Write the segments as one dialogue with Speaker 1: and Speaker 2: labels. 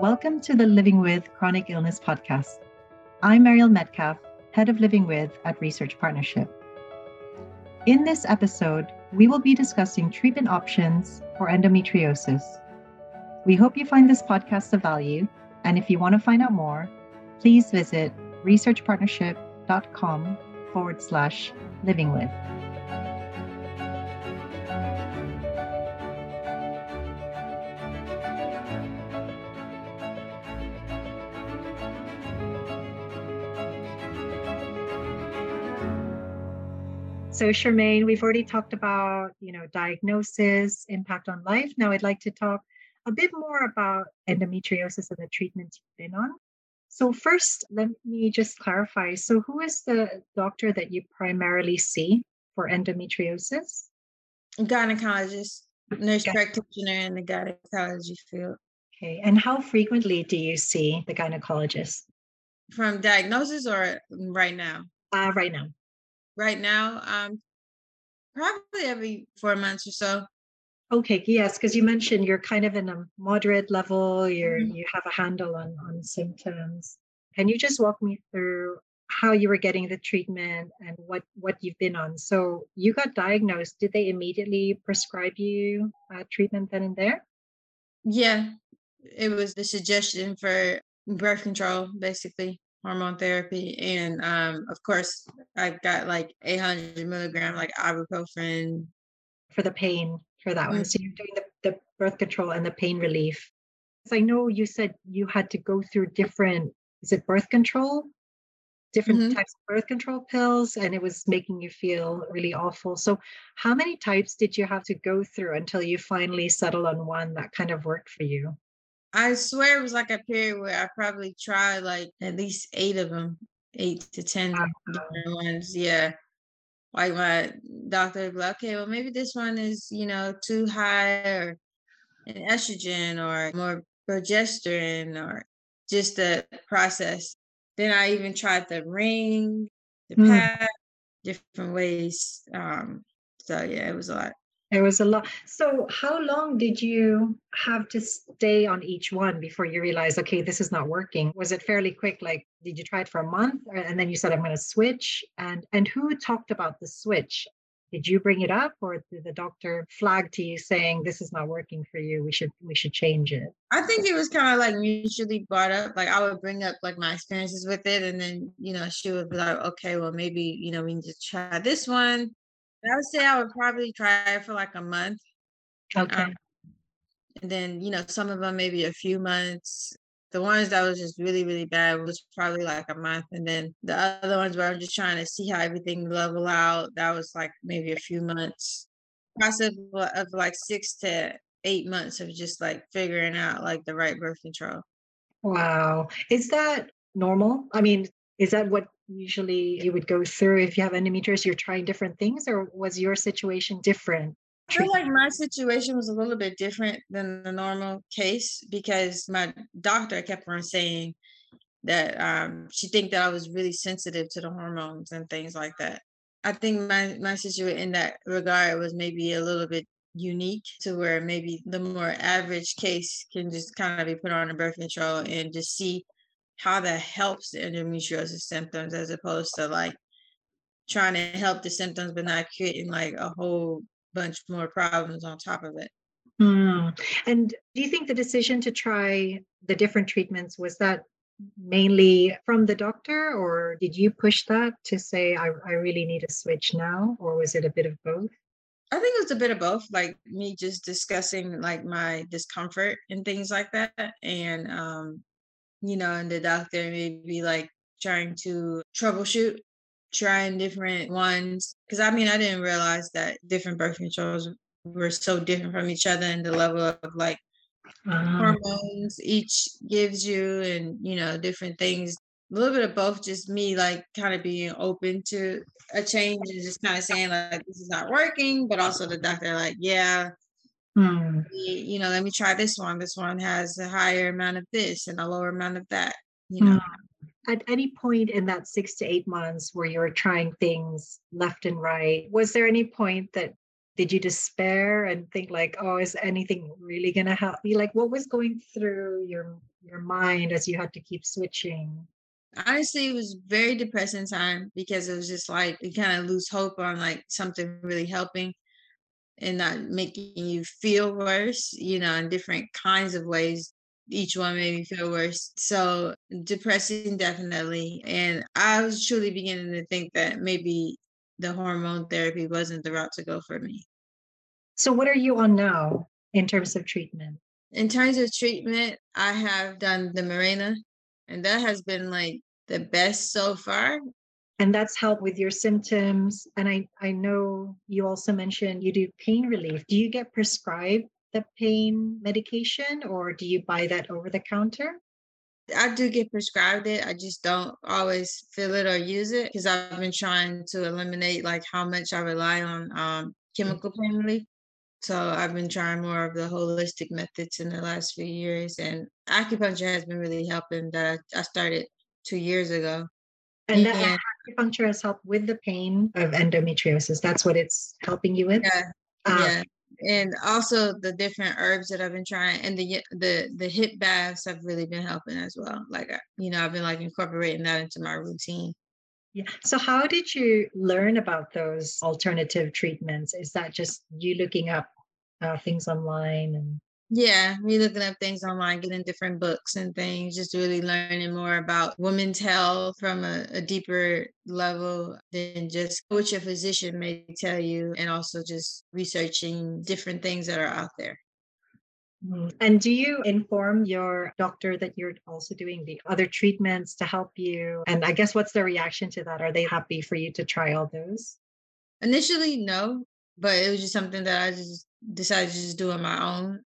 Speaker 1: Welcome to the Living with Chronic Illness podcast. I'm Mariel Metcalf, head of Living with at Research Partnership. In this episode, we will be discussing treatment options for endometriosis. We hope you find this podcast of value, and if you want to find out more, please visit researchpartnership.com forward slash living with. So, Charmaine, we've already talked about, you know, diagnosis, impact on life. Now, I'd like to talk a bit more about endometriosis and the treatments you've been on. So, first, let me just clarify. So, who is the doctor that you primarily see for endometriosis?
Speaker 2: Gynecologist, nurse practitioner in the gynecology field.
Speaker 1: Okay. And how frequently do you see the gynecologist?
Speaker 2: From diagnosis or right now?
Speaker 1: Uh, right now
Speaker 2: right now, um, probably every four months or so.
Speaker 1: Okay, yes, because you mentioned you're kind of in a moderate level, you're mm-hmm. you have a handle on on symptoms. Can you just walk me through how you were getting the treatment and what what you've been on? So you got diagnosed. Did they immediately prescribe you uh, treatment then and there?
Speaker 2: Yeah, it was the suggestion for birth control, basically hormone therapy, and um, of course, I got like 800 milligram like ibuprofen
Speaker 1: for the pain for that one. Mm. So you're doing the, the birth control and the pain relief. Because I know you said you had to go through different. Is it birth control? Different mm-hmm. types of birth control pills, and it was making you feel really awful. So, how many types did you have to go through until you finally settled on one that kind of worked for you?
Speaker 2: I swear it was like a period where I probably tried like at least eight of them, eight to ten different ones. Yeah. Like my doctor would be like, okay, well, maybe this one is, you know, too high or an estrogen or more progesterone or just the process. Then I even tried the ring, the mm. pad, different ways. Um, so yeah, it was a lot.
Speaker 1: There was a lot. So, how long did you have to stay on each one before you realized, okay, this is not working? Was it fairly quick? Like, did you try it for a month, and then you said, I'm going to switch? And and who talked about the switch? Did you bring it up, or did the doctor flag to you saying this is not working for you? We should we should change it.
Speaker 2: I think it was kind of like mutually brought up. Like I would bring up like my experiences with it, and then you know she would be like, okay, well maybe you know we need to try this one I would say I would probably try it for like a month.
Speaker 1: Okay. Um,
Speaker 2: and then, you know, some of them maybe a few months. The ones that was just really, really bad was probably like a month. And then the other ones where I'm just trying to see how everything level out, that was like maybe a few months. Process of like six to eight months of just like figuring out like the right birth control.
Speaker 1: Wow. Is that normal? I mean, is that what usually you would go through if you have endometriosis? You're trying different things, or was your situation different?
Speaker 2: I feel like my situation was a little bit different than the normal case because my doctor kept on saying that um, she think that I was really sensitive to the hormones and things like that. I think my my situation in that regard was maybe a little bit unique to where maybe the more average case can just kind of be put on a birth control and just see how that helps the endometriosis symptoms as opposed to like trying to help the symptoms but not creating like a whole bunch more problems on top of it.
Speaker 1: Mm. And do you think the decision to try the different treatments was that mainly from the doctor, or did you push that to say, I, I really need a switch now, or was it a bit of both?
Speaker 2: I think it was a bit of both, like me just discussing like my discomfort and things like that. And um, you know, and the doctor may be like trying to troubleshoot, trying different ones. Cause I mean, I didn't realize that different birth controls were so different from each other and the level of like uh-huh. hormones each gives you and, you know, different things. A little bit of both, just me like kind of being open to a change and just kind of saying like this is not working, but also the doctor like, yeah, Hmm. You know, let me try this one. This one has a higher amount of this and a lower amount of that. You know.
Speaker 1: Hmm. At any point in that six to eight months where you were trying things left and right, was there any point that did you despair and think like, oh, is anything really gonna help me? Like what was going through your your mind as you had to keep switching?
Speaker 2: Honestly, it was very depressing time because it was just like you kind of lose hope on like something really helping and not making you feel worse, you know, in different kinds of ways. Each one made me feel worse. So depressing, definitely. And I was truly beginning to think that maybe the hormone therapy wasn't the route to go for me.
Speaker 1: So, what are you on now in terms of treatment?
Speaker 2: In terms of treatment, I have done the Mirena, and that has been like the best so far.
Speaker 1: And that's helped with your symptoms. And I, I know you also mentioned you do pain relief. Do you get prescribed the pain medication or do you buy that over the counter?
Speaker 2: I do get prescribed it. I just don't always feel it or use it because I've been trying to eliminate like how much I rely on um, chemical pain relief. So I've been trying more of the holistic methods in the last few years, and acupuncture has been really helping. That I started two years ago.
Speaker 1: And that acupuncture has helped with the pain of endometriosis. That's what it's helping you with.
Speaker 2: Yeah, um, yeah. And also the different herbs that I've been trying, and the the the hip baths have really been helping as well. Like you know, I've been like incorporating that into my routine.
Speaker 1: Yeah. So, how did you learn about those alternative treatments? Is that just you looking up uh, things online and?
Speaker 2: Yeah, me looking up things online, getting different books and things, just really learning more about women's health from a, a deeper level than just what your physician may tell you, and also just researching different things that are out there.
Speaker 1: Mm-hmm. And do you inform your doctor that you're also doing the other treatments to help you? And I guess what's their reaction to that? Are they happy for you to try all those?
Speaker 2: Initially, no, but it was just something that I just decided to just do on my own.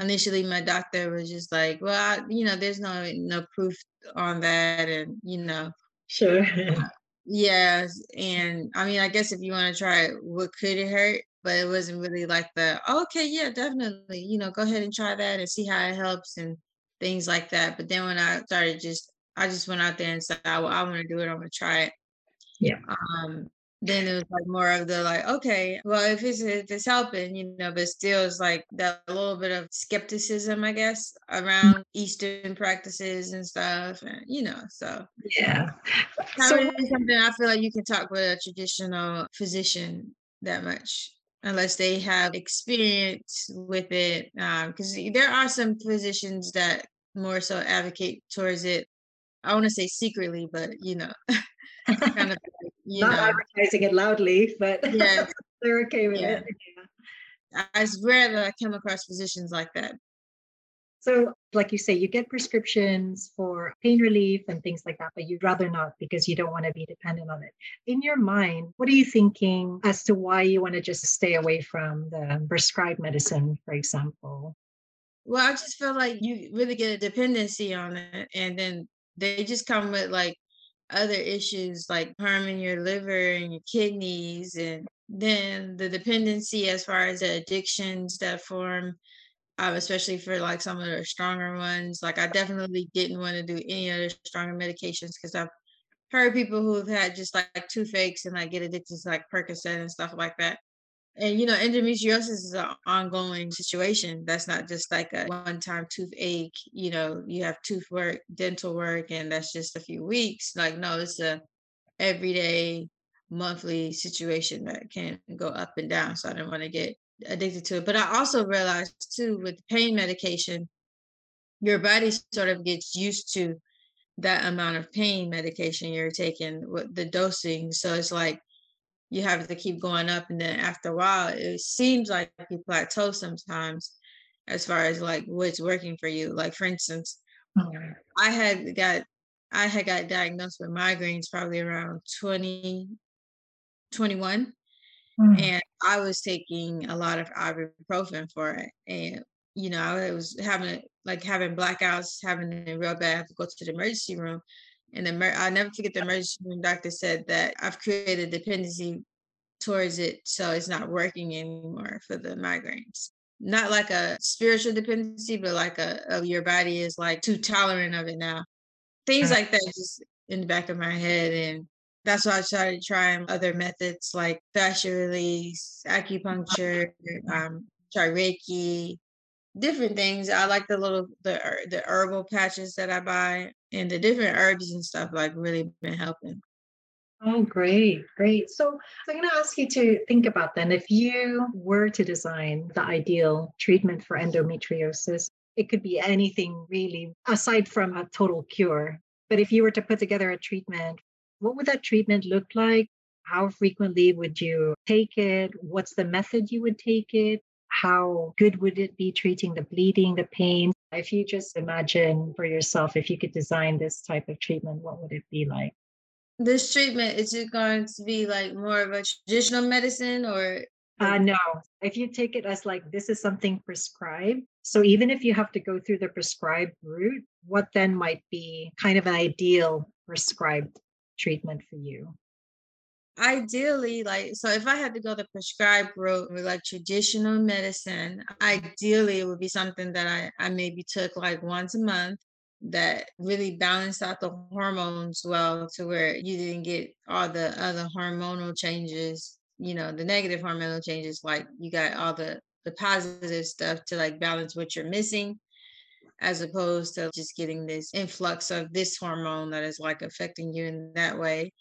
Speaker 2: Initially, my doctor was just like, "Well, I, you know, there's no no proof on that, and you know,
Speaker 1: sure."
Speaker 2: yeah, and I mean, I guess if you want to try it, what could it hurt? but it wasn't really like the okay yeah definitely you know go ahead and try that and see how it helps and things like that but then when i started just i just went out there and said well, i want to do it i'm going to try it
Speaker 1: yeah
Speaker 2: um then it was like more of the like okay well if it's if it's helping you know but still it's like that little bit of skepticism i guess around mm-hmm. eastern practices and stuff and you know so
Speaker 1: yeah
Speaker 2: so something i feel like you can talk with a traditional physician that much unless they have experience with it. Because um, there are some physicians that more so advocate towards it. I want to say secretly, but you know,
Speaker 1: kind of you not know. advertising it loudly, but yeah, they're okay with yeah. it.
Speaker 2: Yeah. It's rare that I come across physicians like that.
Speaker 1: So, like you say, you get prescriptions for pain relief and things like that, but you'd rather not because you don't want to be dependent on it. In your mind, what are you thinking as to why you want to just stay away from the prescribed medicine, for example?
Speaker 2: Well, I just feel like you really get a dependency on it. And then they just come with like other issues like harming your liver and your kidneys. And then the dependency as far as the addictions that form um, especially for like some of the stronger ones. Like I definitely didn't want to do any other stronger medications because I've heard people who have had just like, like toothaches and like get addicted to like Percocet and stuff like that. And you know, endometriosis is an ongoing situation. That's not just like a one-time toothache. You know, you have tooth work, dental work, and that's just a few weeks. Like, no, it's a everyday, monthly situation that can go up and down. So I didn't want to get addicted to it. But I also realized too with pain medication, your body sort of gets used to that amount of pain medication you're taking with the dosing. So it's like you have to keep going up and then after a while it seems like you plateau sometimes as far as like what's working for you. Like for instance, mm-hmm. I had got I had got diagnosed with migraines probably around 20, 21. Mm. And I was taking a lot of ibuprofen for it. And, you know, I was having like having blackouts, having it real bad. I have to go to the emergency room. And the I never forget the emergency room doctor said that I've created a dependency towards it. So it's not working anymore for the migraines. Not like a spiritual dependency, but like a, a your body is like too tolerant of it now. Things like that just in the back of my head. And that's why I started trying other methods like fascia release, acupuncture, um, try Reiki, different things. I like the little the the herbal patches that I buy and the different herbs and stuff like really been helping.
Speaker 1: Oh, great, great. So, I'm going to ask you to think about then if you were to design the ideal treatment for endometriosis, it could be anything really aside from a total cure. But if you were to put together a treatment, what would that treatment look like? How frequently would you take it? What's the method you would take it? How good would it be treating the bleeding, the pain? If you just imagine for yourself, if you could design this type of treatment, what would it be like?
Speaker 2: This treatment, is it going to be like more of a traditional medicine or
Speaker 1: uh, no, if you take it as like this is something prescribed. So even if you have to go through the prescribed route, what then might be kind of an ideal prescribed treatment for you?
Speaker 2: Ideally, like, so if I had to go the prescribed route with like traditional medicine, ideally it would be something that I, I maybe took like once a month that really balanced out the hormones well to where you didn't get all the other hormonal changes you know the negative hormonal changes like you got all the the positive stuff to like balance what you're missing as opposed to just getting this influx of this hormone that is like affecting you in that way.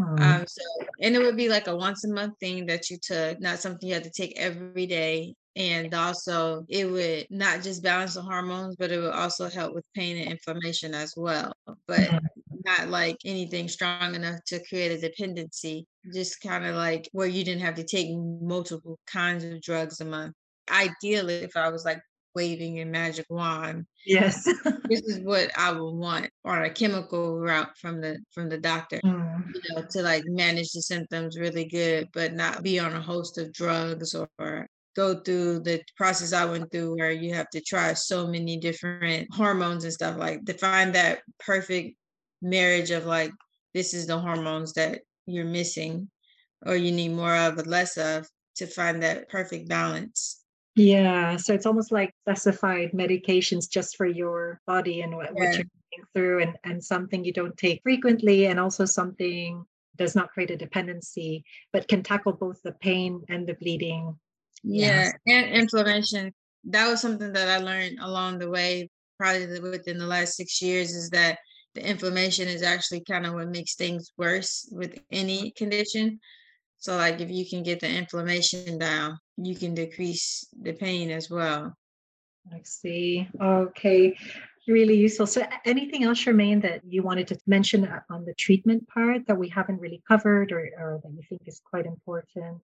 Speaker 2: Um so and it would be like a once a month thing that you took not something you had to take every day and also it would not just balance the hormones but it would also help with pain and inflammation as well but mm-hmm. not like anything strong enough to create a dependency just kind of like where you didn't have to take multiple kinds of drugs a month ideally if i was like waving a magic wand
Speaker 1: yes
Speaker 2: this is what i would want on a chemical route from the from the doctor mm. you know to like manage the symptoms really good but not be on a host of drugs or go through the process I went through where you have to try so many different hormones and stuff like to find that perfect marriage of like this is the hormones that you're missing or you need more of or less of to find that perfect balance.
Speaker 1: Yeah, so it's almost like specified medications just for your body and what, yeah. what you're going through and and something you don't take frequently and also something does not create a dependency but can tackle both the pain and the bleeding
Speaker 2: yeah, and inflammation. That was something that I learned along the way, probably within the last six years, is that the inflammation is actually kind of what makes things worse with any condition. So, like, if you can get the inflammation down, you can decrease the pain as well.
Speaker 1: I see. Okay. Really useful. So, anything else, Charmaine, that you wanted to mention uh, on the treatment part that we haven't really covered or, or that you think is quite important?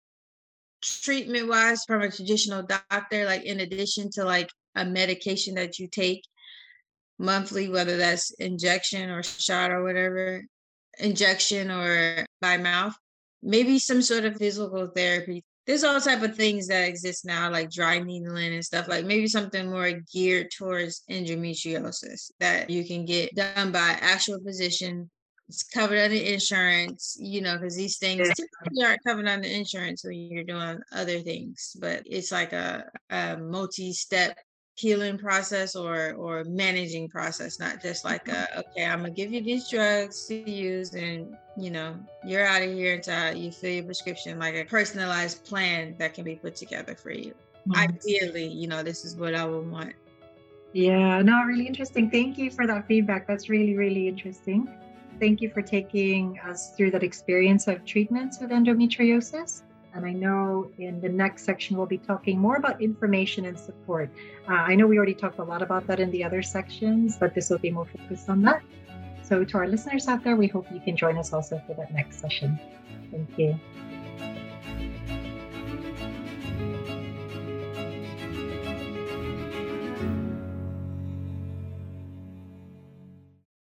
Speaker 2: treatment wise from a traditional doctor, like in addition to like a medication that you take monthly, whether that's injection or shot or whatever, injection or by mouth, maybe some sort of physical therapy. There's all type of things that exist now, like dry needling and stuff. Like maybe something more geared towards endometriosis that you can get done by actual physician it's covered under insurance, you know, because these things typically aren't covered under insurance when you're doing other things. But it's like a, a multi-step healing process or or managing process, not just like a okay, I'm gonna give you these drugs to use, and you know, you're out of here until you fill your prescription. Like a personalized plan that can be put together for you. Mm-hmm. Ideally, you know, this is what I would want.
Speaker 1: Yeah, no, really interesting. Thank you for that feedback. That's really, really interesting. Thank you for taking us through that experience of treatments with endometriosis. And I know in the next section, we'll be talking more about information and support. Uh, I know we already talked a lot about that in the other sections, but this will be more focused on that. So, to our listeners out there, we hope you can join us also for that next session. Thank you.